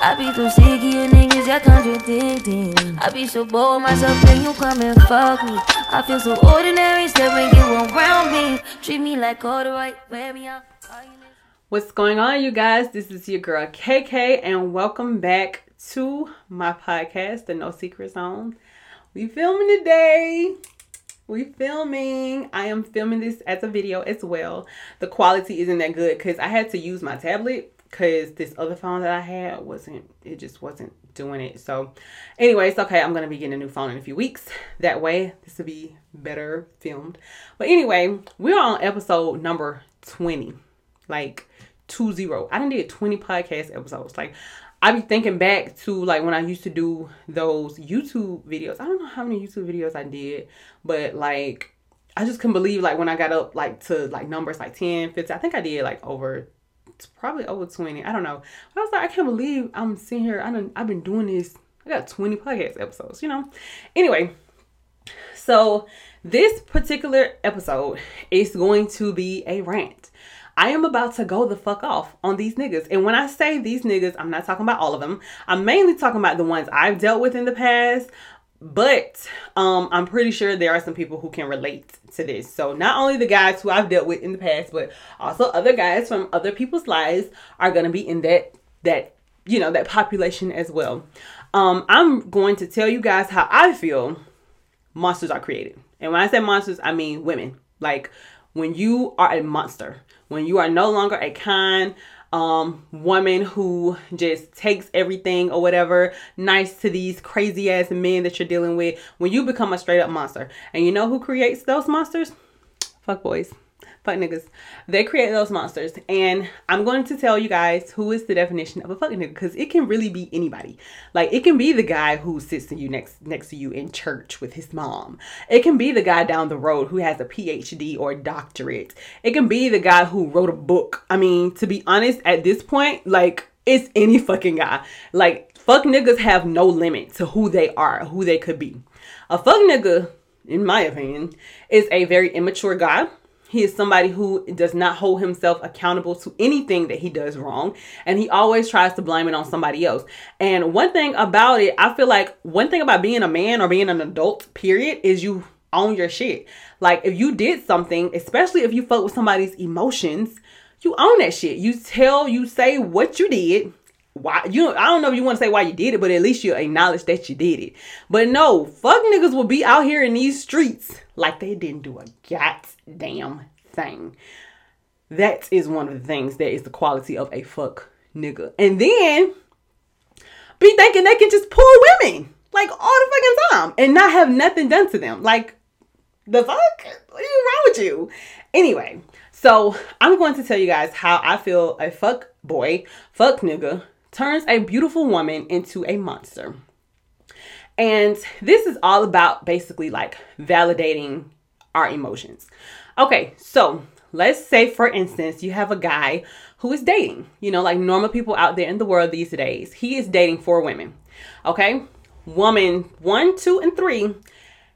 I be too sick of you niggas, y'all contradicting. I be so bored myself, then you come and fuck me. I feel so ordinary, when you around me. Treat me like all the right, wear me out. What's going on, you guys? This is your girl KK, and welcome back to my podcast, The No Secret Zone. We filming today. We filming. I am filming this as a video as well. The quality isn't that good because I had to use my tablet because this other phone that I had wasn't. It just wasn't doing it. So, anyways, okay, I'm gonna be getting a new phone in a few weeks. That way, this will be better filmed. But anyway, we're on episode number 20 like two zero. I done did 20 podcast episodes. Like I be thinking back to like when I used to do those YouTube videos. I don't know how many YouTube videos I did, but like I just couldn't believe like when I got up like to like numbers like 10, 15. I think I did like over probably over 20. I don't know. But I was like, I can't believe I'm sitting here. I done, I've been doing this. I got 20 podcast episodes, you know? Anyway, so this particular episode is going to be a rant. I am about to go the fuck off on these niggas. And when I say these niggas, I'm not talking about all of them. I'm mainly talking about the ones I've dealt with in the past. But um, I'm pretty sure there are some people who can relate to this. So not only the guys who I've dealt with in the past, but also other guys from other people's lives are gonna be in that that you know that population as well. Um, I'm going to tell you guys how I feel monsters are created. And when I say monsters, I mean women. Like when you are a monster, when you are no longer a kind um woman who just takes everything or whatever nice to these crazy ass men that you're dealing with, when you become a straight up monster. And you know who creates those monsters? Fuck boys. Fuck niggas. They create those monsters. And I'm going to tell you guys who is the definition of a fuck nigga because it can really be anybody. Like it can be the guy who sits to you next next to you in church with his mom. It can be the guy down the road who has a PhD or doctorate. It can be the guy who wrote a book. I mean, to be honest, at this point, like it's any fucking guy. Like fuck niggas have no limit to who they are, who they could be. A fuck nigga, in my opinion, is a very immature guy. He is somebody who does not hold himself accountable to anything that he does wrong. And he always tries to blame it on somebody else. And one thing about it, I feel like one thing about being a man or being an adult, period, is you own your shit. Like if you did something, especially if you fuck with somebody's emotions, you own that shit. You tell, you say what you did. Why you I don't know if you want to say why you did it, but at least you acknowledge that you did it. But no, fuck niggas will be out here in these streets like they didn't do a goddamn thing. That is one of the things that is the quality of a fuck nigga. And then be thinking they can just pull women like all the fucking time and not have nothing done to them. Like the fuck? What is wrong with you? Anyway, so I'm going to tell you guys how I feel a fuck boy, fuck nigga, turns a beautiful woman into a monster. And this is all about basically like validating our emotions. Okay, so let's say for instance, you have a guy who is dating, you know, like normal people out there in the world these days. He is dating four women. Okay? Woman one, two, and three,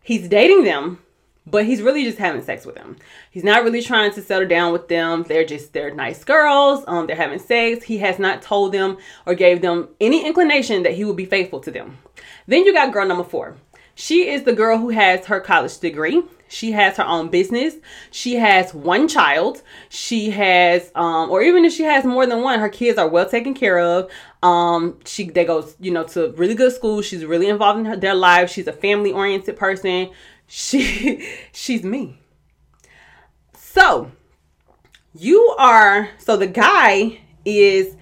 he's dating them but he's really just having sex with them. He's not really trying to settle down with them. They're just they're nice girls. Um, they're having sex. He has not told them or gave them any inclination that he will be faithful to them. Then you got girl number four. She is the girl who has her college degree. She has her own business. She has one child. She has, um, or even if she has more than one, her kids are well taken care of. Um, she they go, you know, to really good school. She's really involved in her, their lives. She's a family oriented person she she's me. So you are so the guy is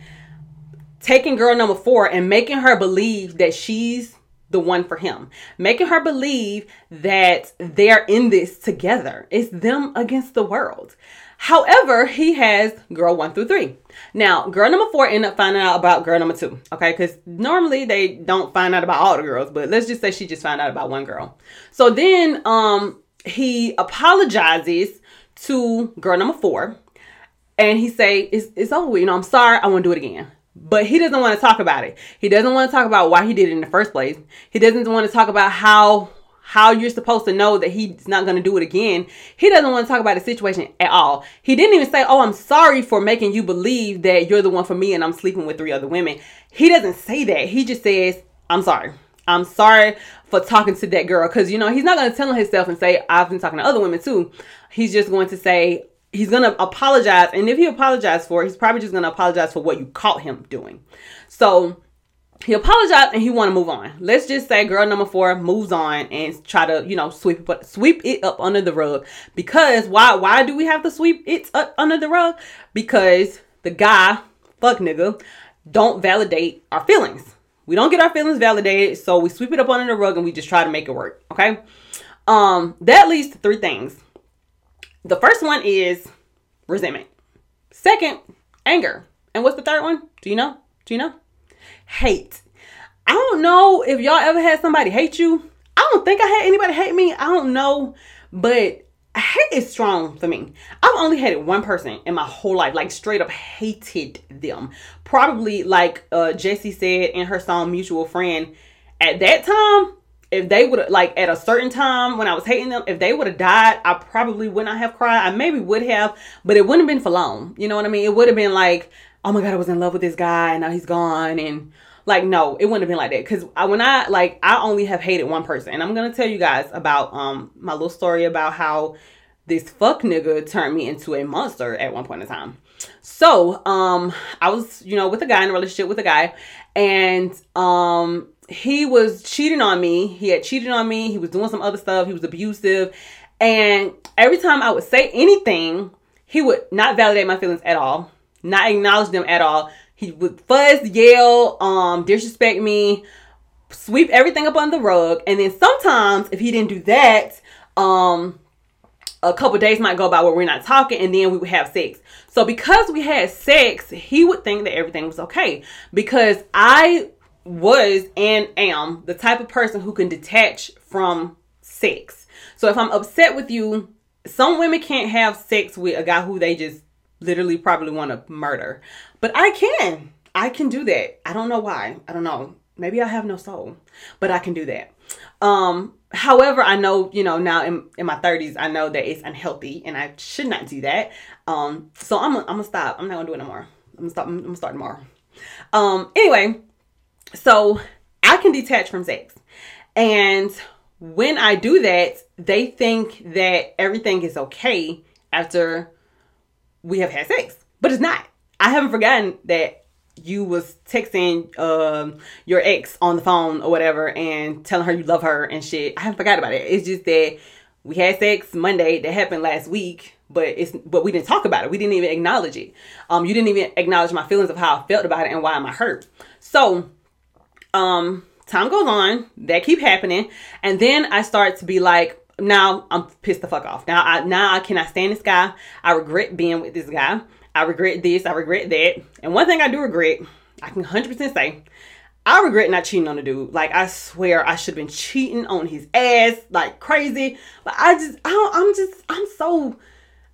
taking girl number four and making her believe that she's the one for him, making her believe that they're in this together. It's them against the world. However, he has girl one through three. Now, girl number four ended up finding out about girl number two. Okay, because normally they don't find out about all the girls, but let's just say she just found out about one girl. So then um he apologizes to girl number four and he say it's, it's over you know i'm sorry i want to do it again but he doesn't want to talk about it. He doesn't want to talk about why he did it in the first place. He doesn't want to talk about how how you're supposed to know that he's not going to do it again. He doesn't want to talk about the situation at all. He didn't even say oh i'm sorry for making you believe that you're the one for me and i'm sleeping with three other women. He doesn't say that. He just says i'm sorry. I'm sorry for talking to that girl. Because you know he's not going to tell himself and say i've been talking to other women too. He's just going to say he's gonna apologize and if he apologized for it he's probably just gonna apologize for what you caught him doing. So he apologized and he want to move on. Let's just say girl number four moves on and try to you know sweep it sweep it up under the rug. Because why why do we have to sweep it up under the rug? Because the guy fuck nigga don't validate our feelings. We don't get our feelings validated so we sweep it up under the rug and we just try to make it work okay? Um that leads to three things the first one is resentment. Second, anger. And what's the third one? Do you know? Do you know? Hate. I don't know if y'all ever had somebody hate you. I don't think I had anybody hate me. I don't know. But hate is strong for me. I've only hated one person in my whole life, like straight up hated them. Probably like uh Jessie said in her song Mutual Friend, at that time, if they would like at a certain time when I was hating them, if they would have died, I probably would not have cried. I maybe would have, but it wouldn't have been for long. You know what I mean? It would have been like, oh my god, I was in love with this guy and now he's gone and like no, it wouldn't have been like that because I, when I like I only have hated one person, and I'm gonna tell you guys about um my little story about how this fuck nigga turned me into a monster at one point in time. So um I was you know with a guy in a relationship with a guy, and um he was cheating on me. He had cheated on me. He was doing some other stuff. He was abusive. And every time I would say anything, he would not validate my feelings at all, not acknowledge them at all. He would fuzz, yell, um, disrespect me, sweep everything up on the rug. And then sometimes if he didn't do that, um, a couple days might go by where we're not talking and then we would have sex. So because we had sex, he would think that everything was okay because I was and am the type of person who can detach from sex. So if I'm upset with you, some women can't have sex with a guy who they just literally probably want to murder. But I can. I can do that. I don't know why. I don't know. Maybe I have no soul, but I can do that. Um however, I know, you know, now in, in my 30s, I know that it's unhealthy and I should not do that. Um so I'm I'm to stop. I'm not to do it no more. I'm to stop I'm going to start tomorrow. Um anyway, so I can detach from sex. And when I do that, they think that everything is okay after we have had sex. But it's not. I haven't forgotten that you was texting um, your ex on the phone or whatever and telling her you love her and shit. I haven't forgot about it. It's just that we had sex Monday that happened last week, but it's but we didn't talk about it. We didn't even acknowledge it. Um, you didn't even acknowledge my feelings of how I felt about it and why am I hurt. So um time goes on that keep happening and then i start to be like now i'm pissed the fuck off now i now i cannot stand this guy i regret being with this guy i regret this i regret that and one thing i do regret i can 100% say I regret not cheating on the dude. Like I swear I should have been cheating on his ass like crazy. But I just I I'm just I'm so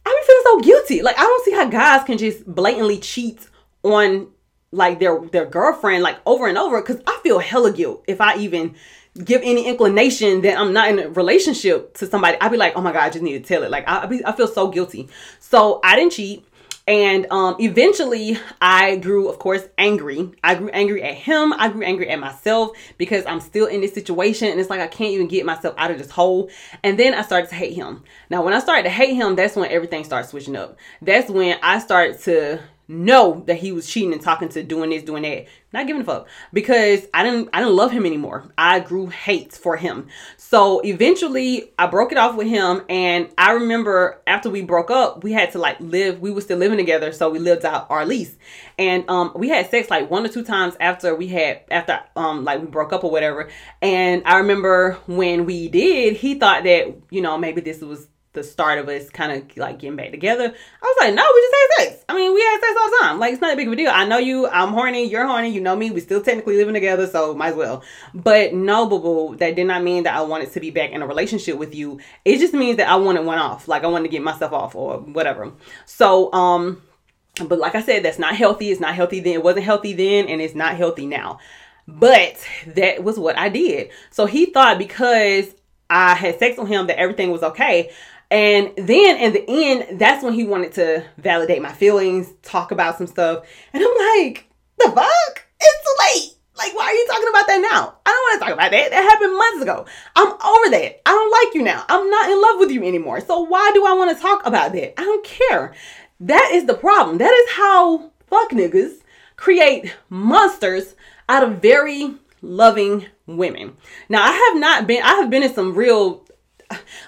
I'm feeling so guilty. Like I don't see how guys can just blatantly cheat on like their their girlfriend like over and over because I feel hella guilt if I even give any inclination that I'm not in a relationship to somebody. I'd be like, oh my god, I just need to tell it. Like I be, I feel so guilty. So I didn't cheat. And um, eventually, I grew, of course, angry. I grew angry at him. I grew angry at myself because I'm still in this situation. And it's like I can't even get myself out of this hole. And then I started to hate him. Now, when I started to hate him, that's when everything started switching up. That's when I started to know that he was cheating and talking to doing this, doing that. Not giving a fuck because I didn't I didn't love him anymore. I grew hate for him. So eventually I broke it off with him and I remember after we broke up, we had to like live, we were still living together, so we lived out our lease. And um we had sex like one or two times after we had after um like we broke up or whatever. And I remember when we did, he thought that, you know, maybe this was the start of us kind of like getting back together. I was like, no, we just had sex. I mean, we had sex all the time. Like, it's not a big of a deal. I know you, I'm horny, you're horny, you know me, we still technically living together, so might as well. But no, boo boo, that did not mean that I wanted to be back in a relationship with you. It just means that I wanted one off. Like, I wanted to get myself off or whatever. So, um, but like I said, that's not healthy. It's not healthy then. It wasn't healthy then, and it's not healthy now. But that was what I did. So he thought because I had sex with him that everything was okay. And then in the end, that's when he wanted to validate my feelings, talk about some stuff. And I'm like, the fuck? It's late. Like, why are you talking about that now? I don't want to talk about that. That happened months ago. I'm over that. I don't like you now. I'm not in love with you anymore. So why do I want to talk about that? I don't care. That is the problem. That is how fuck niggas create monsters out of very loving women. Now, I have not been, I have been in some real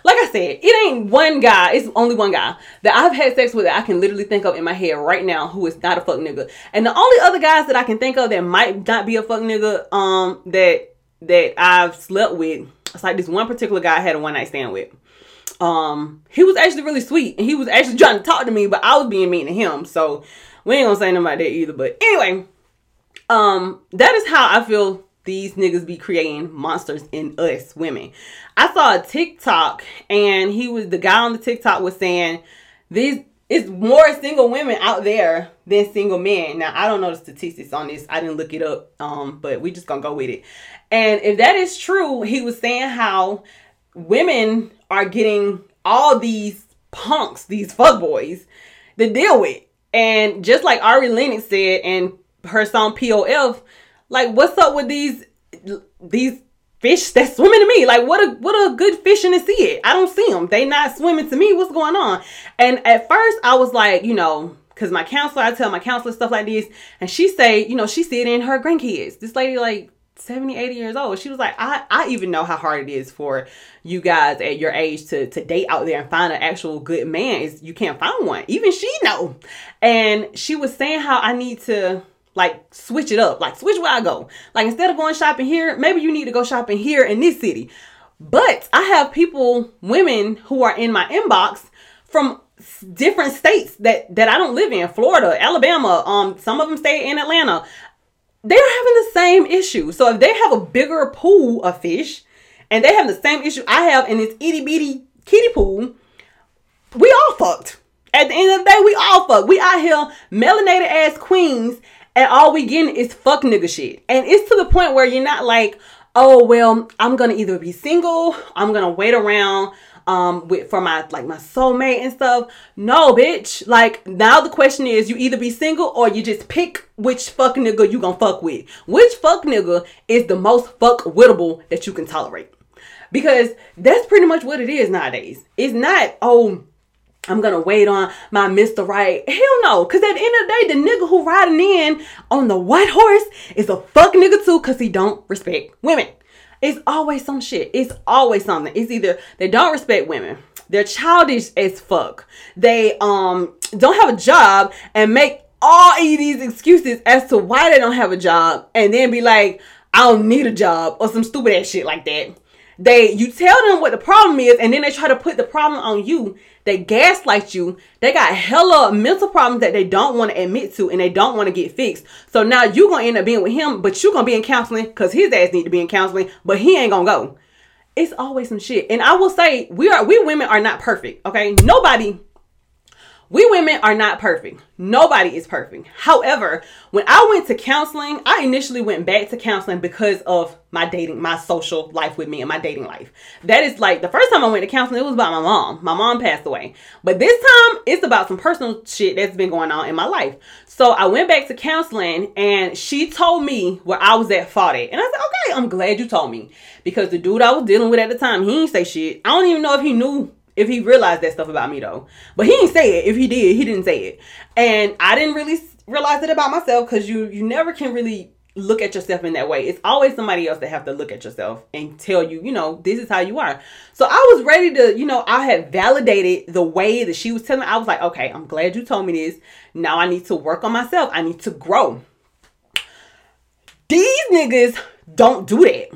like Said, it ain't one guy, it's only one guy that I've had sex with that I can literally think of in my head right now who is not a fuck nigga. And the only other guys that I can think of that might not be a fuck nigga, um, that that I've slept with, it's like this one particular guy I had a one night stand with. Um, he was actually really sweet and he was actually trying to talk to me, but I was being mean to him. So we ain't gonna say nothing about that either. But anyway, um, that is how I feel these niggas be creating monsters in us women. I saw a TikTok and he was the guy on the TikTok was saying these it's more single women out there than single men. Now I don't know the statistics on this. I didn't look it up. Um, but we just gonna go with it. And if that is true, he was saying how women are getting all these punks, these fuckboys, to deal with. And just like Ari Lennox said in her song POF, like, what's up with these these fish that's swimming to me? Like, what a what a good fish in the sea. I don't see them. They not swimming to me. What's going on? And at first, I was like, you know, because my counselor, I tell my counselor stuff like this, and she say, you know, she see it in her grandkids. This lady, like 70 80 years old she was like i i even know how hard it is for you guys at your age to to date out there and find an actual good man is you can't find one even she know and she was saying how i need to like switch it up. Like switch where I go. Like instead of going shopping here, maybe you need to go shopping here in this city. But I have people, women who are in my inbox from different states that that I don't live in, Florida, Alabama, um some of them stay in Atlanta. They're having the same issue. So if they have a bigger pool of fish and they have the same issue I have in this itty bitty kiddie pool, we all fucked. At the end of the day, we all fucked. We out here melanated ass queens and all we getting is fuck nigga shit. And it's to the point where you're not like, oh well, I'm gonna either be single, I'm gonna wait around um with for my like my soulmate and stuff. No, bitch. Like now the question is you either be single or you just pick which fuck nigga you gonna fuck with. Which fuck nigga is the most fuck wittable that you can tolerate. Because that's pretty much what it is nowadays. It's not, oh, I'm gonna wait on my Mr. Right. Hell no. Cause at the end of the day, the nigga who riding in on the white horse is a fuck nigga too, cause he don't respect women. It's always some shit. It's always something. It's either they don't respect women, they're childish as fuck. They um don't have a job and make all of these excuses as to why they don't have a job, and then be like, I don't need a job or some stupid ass shit like that. They you tell them what the problem is, and then they try to put the problem on you they gaslight you. They got hella mental problems that they don't want to admit to and they don't want to get fixed. So now you're gonna end up being with him, but you're gonna be in counseling because his ass need to be in counseling, but he ain't gonna go. It's always some shit. And I will say we are we women are not perfect. Okay. Nobody we women are not perfect. Nobody is perfect. However, when I went to counseling, I initially went back to counseling because of my dating, my social life with me and my dating life. That is like the first time I went to counseling, it was about my mom. My mom passed away. But this time, it's about some personal shit that's been going on in my life. So I went back to counseling and she told me where I was at fault at. And I said, okay, I'm glad you told me. Because the dude I was dealing with at the time, he didn't say shit. I don't even know if he knew if he realized that stuff about me though. But he didn't say it. If he did, he didn't say it. And I didn't really realize it about myself because you you never can really look at yourself in that way. It's always somebody else that have to look at yourself and tell you, you know, this is how you are. So I was ready to, you know, I had validated the way that she was telling. Me. I was like, okay, I'm glad you told me this. Now I need to work on myself. I need to grow. These niggas don't do that.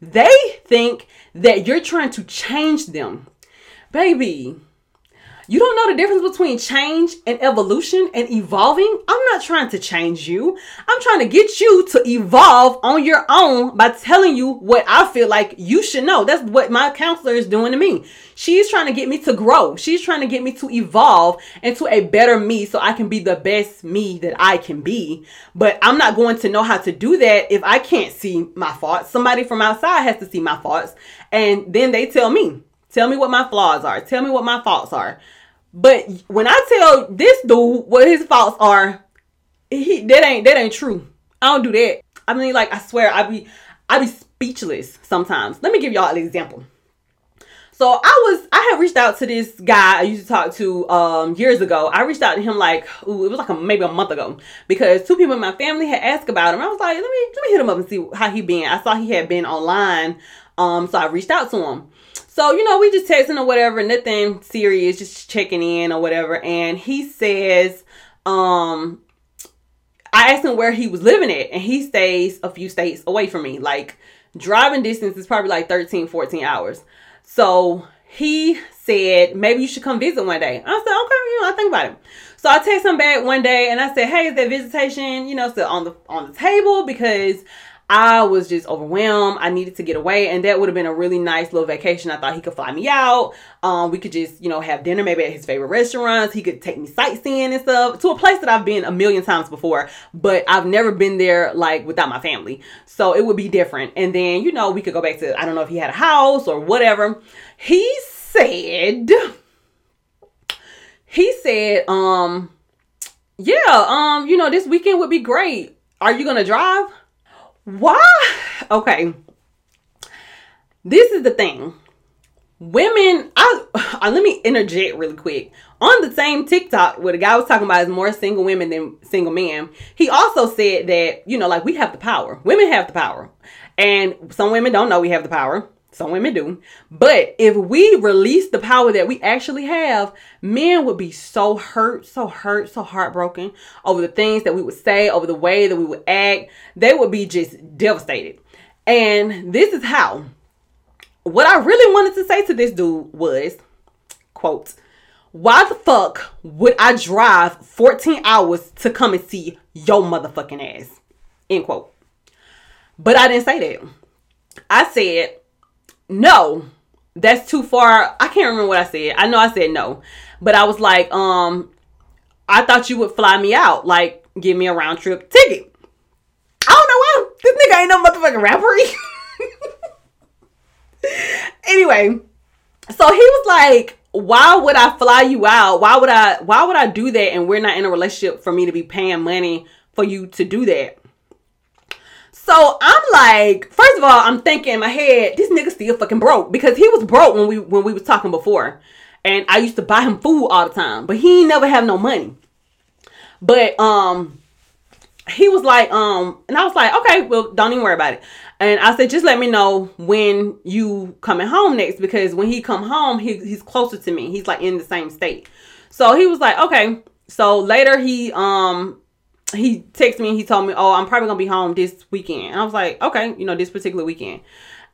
They think that you're trying to change them. Baby, you don't know the difference between change and evolution and evolving? I'm not trying to change you. I'm trying to get you to evolve on your own by telling you what I feel like you should know. That's what my counselor is doing to me. She's trying to get me to grow. She's trying to get me to evolve into a better me so I can be the best me that I can be. But I'm not going to know how to do that if I can't see my faults. Somebody from outside has to see my faults. And then they tell me, tell me what my flaws are. Tell me what my faults are. But when I tell this dude what his faults are, he that ain't that ain't true. I don't do that. I mean, like I swear, I be I be speechless sometimes. Let me give y'all an example. So I was I had reached out to this guy I used to talk to um years ago. I reached out to him like ooh, it was like a, maybe a month ago because two people in my family had asked about him. I was like, let me let me hit him up and see how he been. I saw he had been online, um, so I reached out to him. So, you know, we just texting or whatever, nothing serious, just checking in or whatever. And he says, um, I asked him where he was living at, and he stays a few states away from me. Like, driving distance is probably like 13, 14 hours. So he said, maybe you should come visit one day. I said, okay, you know, I think about it. So I text him back one day and I said, hey, is that visitation, you know, still on the on the table? Because I was just overwhelmed. I needed to get away, and that would have been a really nice little vacation. I thought he could fly me out. Um, we could just, you know, have dinner maybe at his favorite restaurants. He could take me sightseeing and stuff to a place that I've been a million times before, but I've never been there like without my family. So it would be different. And then, you know, we could go back to I don't know if he had a house or whatever. He said he said, um, yeah, um, you know, this weekend would be great. Are you gonna drive? Why? Okay. This is the thing. Women, I, I let me interject really quick. On the same TikTok where the guy was talking about is more single women than single men, he also said that, you know, like we have the power. Women have the power. And some women don't know we have the power. Some women do. But if we release the power that we actually have, men would be so hurt, so hurt, so heartbroken over the things that we would say, over the way that we would act. They would be just devastated. And this is how. What I really wanted to say to this dude was, quote, why the fuck would I drive 14 hours to come and see your motherfucking ass? End quote. But I didn't say that. I said, no, that's too far. I can't remember what I said. I know I said no, but I was like, um, I thought you would fly me out, like give me a round trip ticket. I don't know why this nigga ain't no motherfucking rapper. anyway, so he was like, why would I fly you out? Why would I why would I do that and we're not in a relationship for me to be paying money for you to do that? So I'm like, first of all, I'm thinking in my head, this nigga still fucking broke because he was broke when we when we was talking before, and I used to buy him food all the time, but he never have no money. But um, he was like, um, and I was like, okay, well, don't even worry about it. And I said, just let me know when you coming home next because when he come home, he, he's closer to me. He's like in the same state. So he was like, okay. So later he um he texted me and he told me, "Oh, I'm probably gonna be home this weekend." And I was like, "Okay, you know, this particular weekend."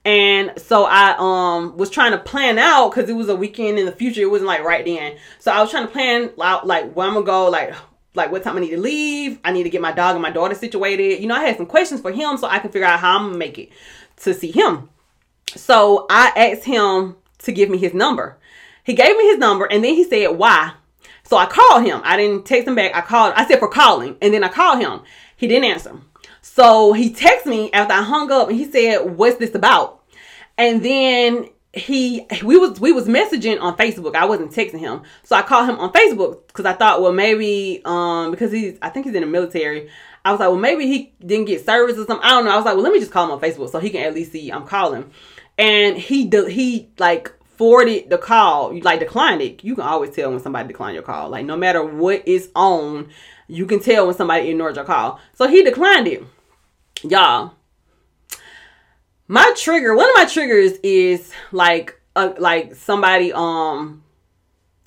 And so I um was trying to plan out because it was a weekend in the future. It wasn't like right then. So I was trying to plan out like where I'm gonna go, like like what time I need to leave. I need to get my dog and my daughter situated. You know, I had some questions for him so I can figure out how I'm gonna make it to see him. So I asked him to give me his number. He gave me his number and then he said, "Why?" So I called him. I didn't text him back. I called. I said for calling, and then I called him. He didn't answer. So he texted me after I hung up, and he said, "What's this about?" And then he we was we was messaging on Facebook. I wasn't texting him, so I called him on Facebook because I thought, well, maybe um because he's I think he's in the military. I was like, well, maybe he didn't get service or something. I don't know. I was like, well, let me just call him on Facebook so he can at least see I'm calling. And he he like forwarded the call, you like declined it. You can always tell when somebody declined your call. Like no matter what is on, you can tell when somebody ignored your call. So he declined it. Y'all, my trigger, one of my triggers is like a, like somebody um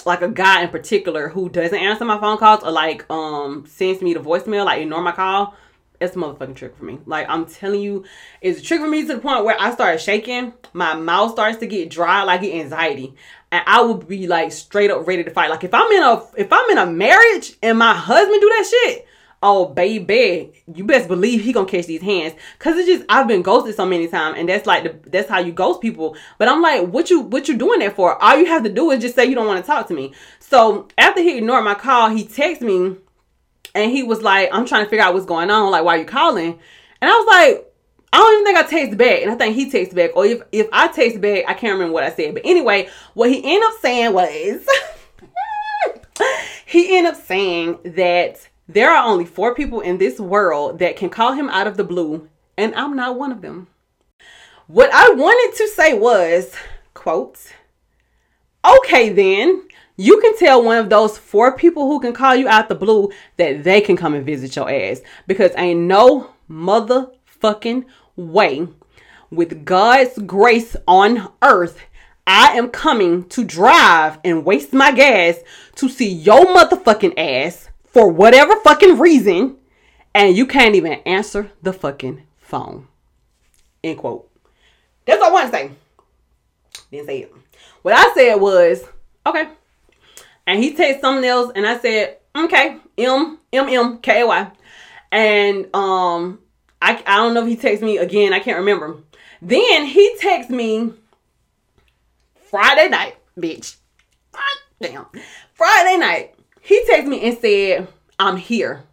like a guy in particular who doesn't answer my phone calls or like um sends me the voicemail, like ignore my call. It's a motherfucking trick for me. Like I'm telling you, it's a trigger for me to the point where I start shaking, my mouth starts to get dry, like get anxiety, and I will be like straight up ready to fight. Like if I'm in a if I'm in a marriage and my husband do that shit, oh baby, you best believe he gonna catch these hands. Cause it's just I've been ghosted so many times, and that's like the, that's how you ghost people. But I'm like, what you what you doing that for? All you have to do is just say you don't want to talk to me. So after he ignored my call, he texted me, and he was like, I'm trying to figure out what's going on. Like, why are you calling? And I was like. I don't even think I texted back, and I think he texted back. Or if if I texted back, I can't remember what I said. But anyway, what he ended up saying was, he ended up saying that there are only four people in this world that can call him out of the blue, and I'm not one of them. What I wanted to say was, quote, okay then, you can tell one of those four people who can call you out the blue that they can come and visit your ass. Because ain't no motherfucking way with God's grace on earth I am coming to drive and waste my gas to see your motherfucking ass for whatever fucking reason, and you can't even answer the fucking phone. End quote. That's all I want to say. Didn't say it. What I said was, okay. And he texted something else, and I said, okay, M M M K Y. And um, I I don't know if he texted me again. I can't remember. Then he texted me Friday night, bitch. Damn. Friday night he texted me and said, I'm here.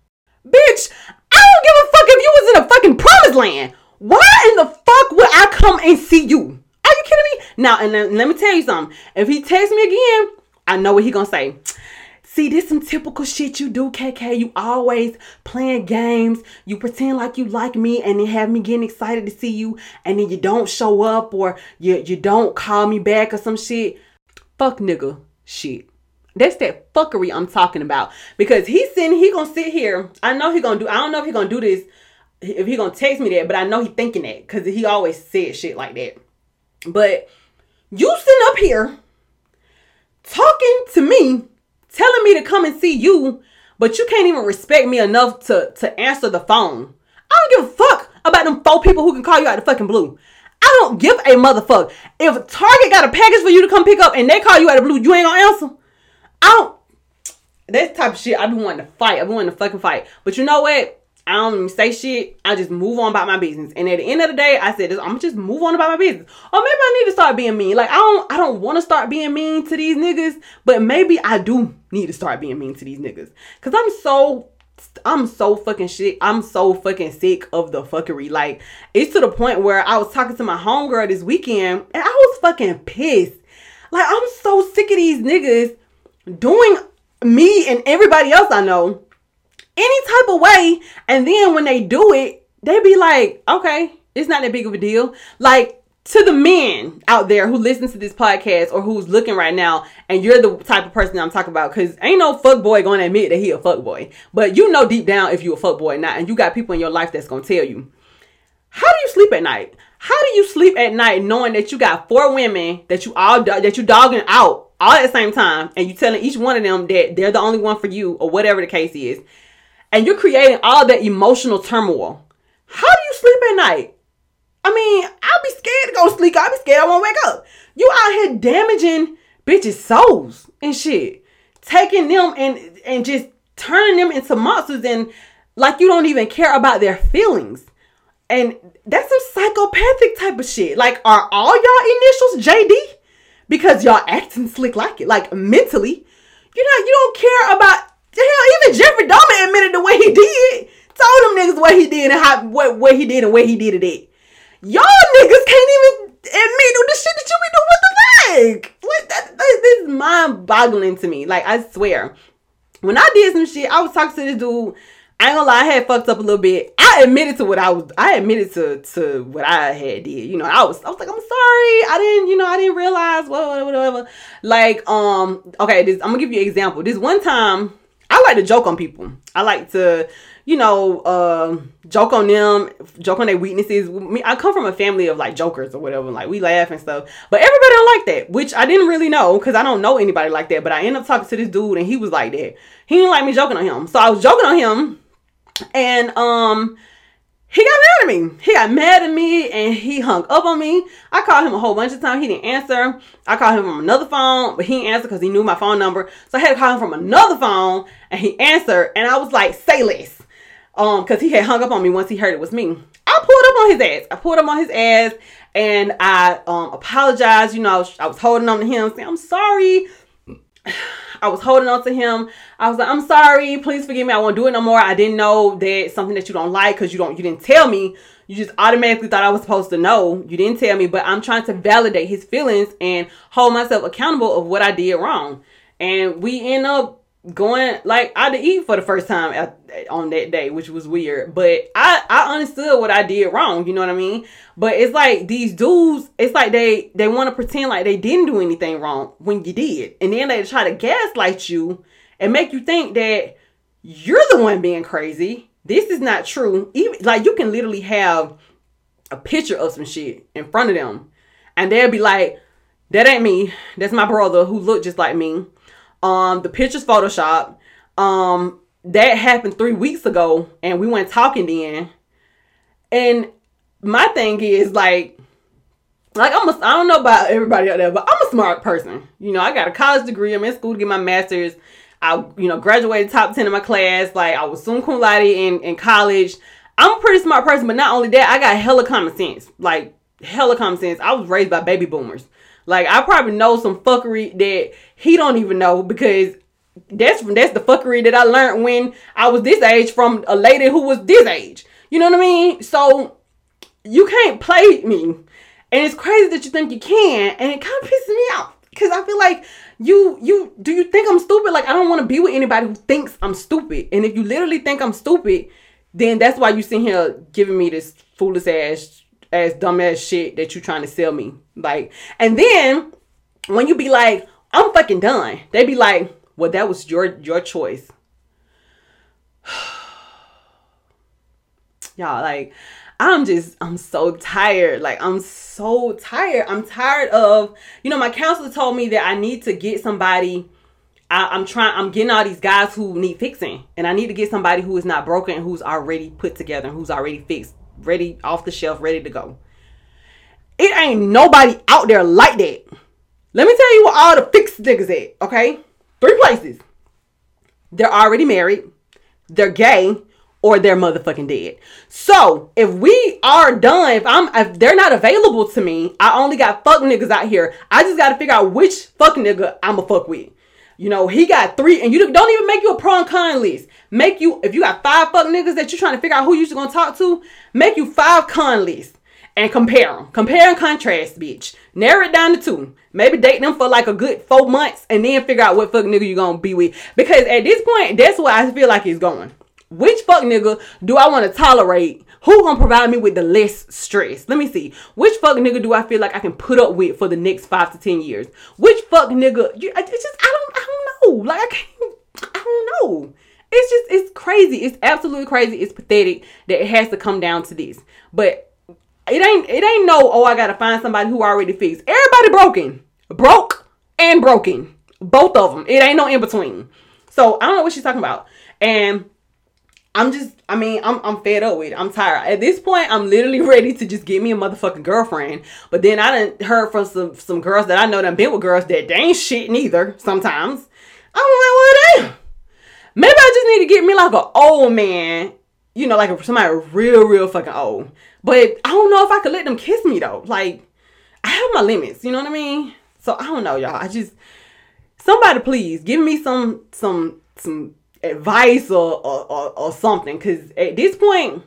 Bitch, I don't give a fuck if you was in a fucking promised land. Why in the fuck would I come and see you? Are you kidding me? Now, and then, let me tell you something. If he texts me again, I know what he gonna say. See, this some typical shit you do, KK. You always playing games. You pretend like you like me and then have me getting excited to see you and then you don't show up or you, you don't call me back or some shit. Fuck nigga shit. That's that fuckery I'm talking about. Because he's sitting, he gonna sit here. I know he gonna do. I don't know if he gonna do this. If he gonna text me that, but I know he thinking that because he always said shit like that. But you sitting up here talking to me, telling me to come and see you, but you can't even respect me enough to to answer the phone. I don't give a fuck about them four people who can call you out of the fucking blue. I don't give a motherfucker. If Target got a package for you to come pick up and they call you out of blue, you ain't gonna answer. I don't. That type of shit, I be wanting to fight. I be wanting to fucking fight. But you know what? I don't even say shit. I just move on about my business. And at the end of the day, I said, I'm just move on about my business. Or maybe I need to start being mean. Like I don't, I don't want to start being mean to these niggas, but maybe I do need to start being mean to these niggas. Cause I'm so, I'm so fucking shit. I'm so fucking sick of the fuckery. Like it's to the point where I was talking to my homegirl this weekend, and I was fucking pissed. Like I'm so sick of these niggas doing me and everybody else I know any type of way. And then when they do it, they be like, okay, it's not that big of a deal. Like, to the men out there who listen to this podcast or who's looking right now, and you're the type of person I'm talking about, because ain't no fuck boy gonna admit that he a fuck boy. But you know deep down if you a fuck boy or not, and you got people in your life that's gonna tell you. How do you sleep at night? How do you sleep at night knowing that you got four women that you all that you dogging out all at the same time, and you telling each one of them that they're the only one for you, or whatever the case is, and you're creating all that emotional turmoil. How do you sleep at night? I mean, I'll be scared to go sleep. I'll be scared I won't wake up. You out here damaging bitches' souls and shit. Taking them and and just turning them into monsters and like you don't even care about their feelings. And that's some psychopathic type of shit. Like, are all y'all initials JD? Because y'all acting slick like it. Like mentally. You know, you don't care about hell, even Jeffrey Dahmer admitted the way he did. Told them niggas what he did and how what, what he did and where he did it at. Y'all niggas can't even admit the shit that you be doing. What the fuck? What that, that this is mind boggling to me. Like I swear. When I did some shit, I was talking to this dude I ain't gonna lie, I had fucked up a little bit. I admitted to what I was. I admitted to to what I had did. You know, I was. I was like, I'm sorry. I didn't. You know, I didn't realize. Whatever, whatever. Like, um, okay. This, I'm gonna give you an example. This one time, I like to joke on people. I like to, you know, uh, joke on them, joke on their weaknesses. I come from a family of like jokers or whatever. Like we laugh and stuff. But everybody don't like that, which I didn't really know because I don't know anybody like that. But I ended up talking to this dude and he was like that. He didn't like me joking on him, so I was joking on him and um he got mad at me. He got mad at me and he hung up on me. I called him a whole bunch of times. He didn't answer. I called him from another phone, but he didn't answer because he knew my phone number. So I had to call him from another phone and he answered. And I was like, say less. Um, because he had hung up on me once he heard it was me. I pulled up on his ass. I pulled up on his ass and I um apologized. You know, I was, I was holding on to him, saying, I'm sorry. I was holding on to him. I was like, I'm sorry, please forgive me. I won't do it no more. I didn't know that something that you don't like because you don't you didn't tell me. You just automatically thought I was supposed to know. You didn't tell me, but I'm trying to validate his feelings and hold myself accountable of what I did wrong. And we end up going like I to eat for the first time at, on that day, which was weird. But I I understood what I did wrong. You know what I mean? But it's like these dudes. It's like they they want to pretend like they didn't do anything wrong when you did, and then they try to gaslight you and make you think that you're the one being crazy. This is not true. Even like you can literally have a picture of some shit in front of them, and they'll be like, "That ain't me. That's my brother who looked just like me." Um, the picture's Photoshop. Um, that happened three weeks ago, and we went talking then. And my thing is like, like I'm a, I don't know about everybody out there, but I'm a smart person. You know, I got a college degree. I'm in school to get my master's. I, you know, graduated top 10 in my class. Like I was summa cum laude in, in college. I'm a pretty smart person, but not only that, I got hella common sense. Like hella common sense. I was raised by baby boomers. Like I probably know some fuckery that he don't even know because that's that's the fuckery that I learned when I was this age from a lady who was this age. You know what I mean? So you can't play me. And it's crazy that you think you can, and it kind of pisses me off because I feel like you you do you think I'm stupid? Like I don't want to be with anybody who thinks I'm stupid. And if you literally think I'm stupid, then that's why you sitting here giving me this foolish ass ass dumb ass shit that you're trying to sell me. Like, and then when you be like, I'm fucking done, They'd be like, well, that was your your choice. Y'all, like, I'm just, I'm so tired. Like, I'm so tired. I'm tired of, you know, my counselor told me that I need to get somebody. I, am trying, I'm getting all these guys who need fixing. And I need to get somebody who is not broken, who's already put together, who's already fixed, ready off the shelf, ready to go. It ain't nobody out there like that. Let me tell you what all the fixed niggas at, okay? Three places. They're already married, they're gay, or they're motherfucking dead. So if we are done, if I'm if they're not available to me, I only got fuck niggas out here. I just gotta figure out which fuck nigga I'ma fuck with. You know, he got three, and you don't even make you a pro and con list. Make you if you got five fuck niggas that you're trying to figure out who you're gonna talk to, make you five con lists and compare them. Compare and contrast, bitch. Narrow it down to two. Maybe date them for like a good four months and then figure out what fuck nigga you gonna be with. Because at this point, that's where I feel like it's going. Which fuck nigga do I want to tolerate? Who gonna provide me with the less stress? Let me see. Which fuck nigga do I feel like I can put up with for the next five to ten years? Which fuck nigga? You, it's just I don't I don't know. Like I can't. I don't know. It's just it's crazy. It's absolutely crazy. It's pathetic that it has to come down to this. But it ain't it ain't no oh I gotta find somebody who already fixed. Everybody broken, broke and broken, both of them. It ain't no in between. So I don't know what she's talking about, and I'm just I mean I'm I'm fed up with it. I'm tired. At this point, I'm literally ready to just get me a motherfucking girlfriend. But then I done heard from some some girls that I know that been with girls that they ain't shit neither. Sometimes I'm like, well, damn. Maybe I just need to get me like an old man, you know, like somebody real, real fucking old. But I don't know if I could let them kiss me though. Like I have my limits, you know what I mean? So I don't know, y'all. I just somebody please give me some some some advice or or, or, or something. Cause at this point,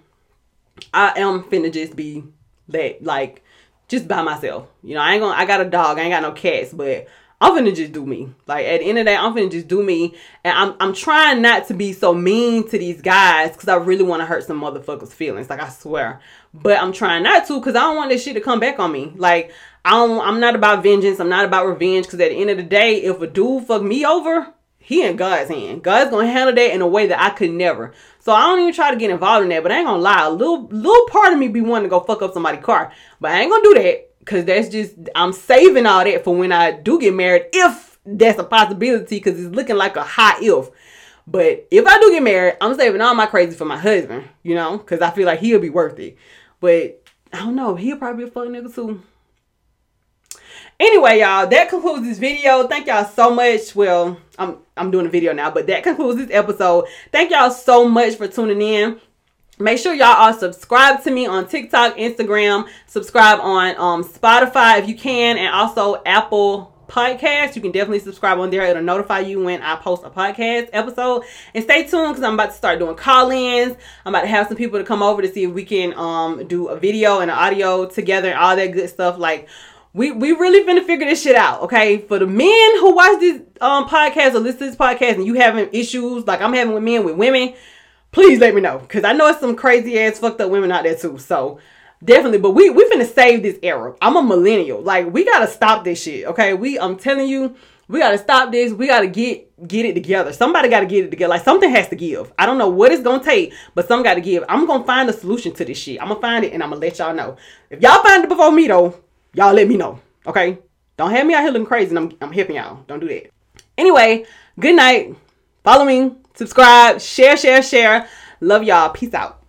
I am finna just be that like just by myself. You know, I ain't gonna I got a dog, I ain't got no cats, but I'm finna just do me. Like at the end of the day, I'm finna just do me. And I'm I'm trying not to be so mean to these guys because I really want to hurt some motherfuckers' feelings. Like I swear. But I'm trying not to because I don't want this shit to come back on me. Like I don't I'm not about vengeance. I'm not about revenge. Cause at the end of the day, if a dude fuck me over, he in God's hand. God's gonna handle that in a way that I could never. So I don't even try to get involved in that. But I ain't gonna lie, a little little part of me be wanting to go fuck up somebody's car. But I ain't gonna do that. Cause that's just I'm saving all that for when I do get married, if that's a possibility, because it's looking like a hot if. But if I do get married, I'm saving all my crazy for my husband, you know, because I feel like he'll be worth it. But I don't know, he'll probably be a fuck nigga too. Anyway, y'all, that concludes this video. Thank y'all so much. Well, I'm I'm doing a video now, but that concludes this episode. Thank y'all so much for tuning in. Make sure y'all are subscribed to me on TikTok, Instagram, subscribe on um, Spotify if you can, and also Apple Podcast. You can definitely subscribe on there. It'll notify you when I post a podcast episode. And stay tuned because I'm about to start doing call-ins. I'm about to have some people to come over to see if we can um, do a video and an audio together and all that good stuff. Like we we really finna figure this shit out, okay? For the men who watch this um podcast or listen to this podcast and you having issues like I'm having with men with women, please let me know. Cause I know it's some crazy ass fucked up women out there too. So definitely, but we we finna save this era. I'm a millennial. Like we gotta stop this shit, okay? We I'm telling you, we gotta stop this. We gotta get get it together. Somebody gotta get it together. Like something has to give. I don't know what it's gonna take, but some gotta give. I'm gonna find a solution to this shit. I'm gonna find it and I'm gonna let y'all know. If y'all find it before me though, y'all let me know. Okay? Don't have me out here looking crazy and I'm, I'm hipping y'all. Don't do that. Anyway, good night. Follow me, subscribe, share, share, share. Love y'all. Peace out.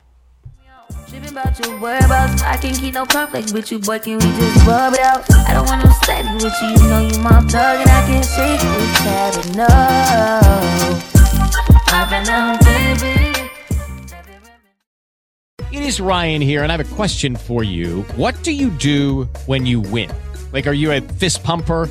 About your whereabouts. I can't keep no conflict with you, boy. Can we just rub it out? I don't want no steady with you. You know you my plug, and I can't shake it with tab. No, I've been out, baby. It is Ryan here, and I have a question for you. What do you do when you win? Like, are you a fist pumper?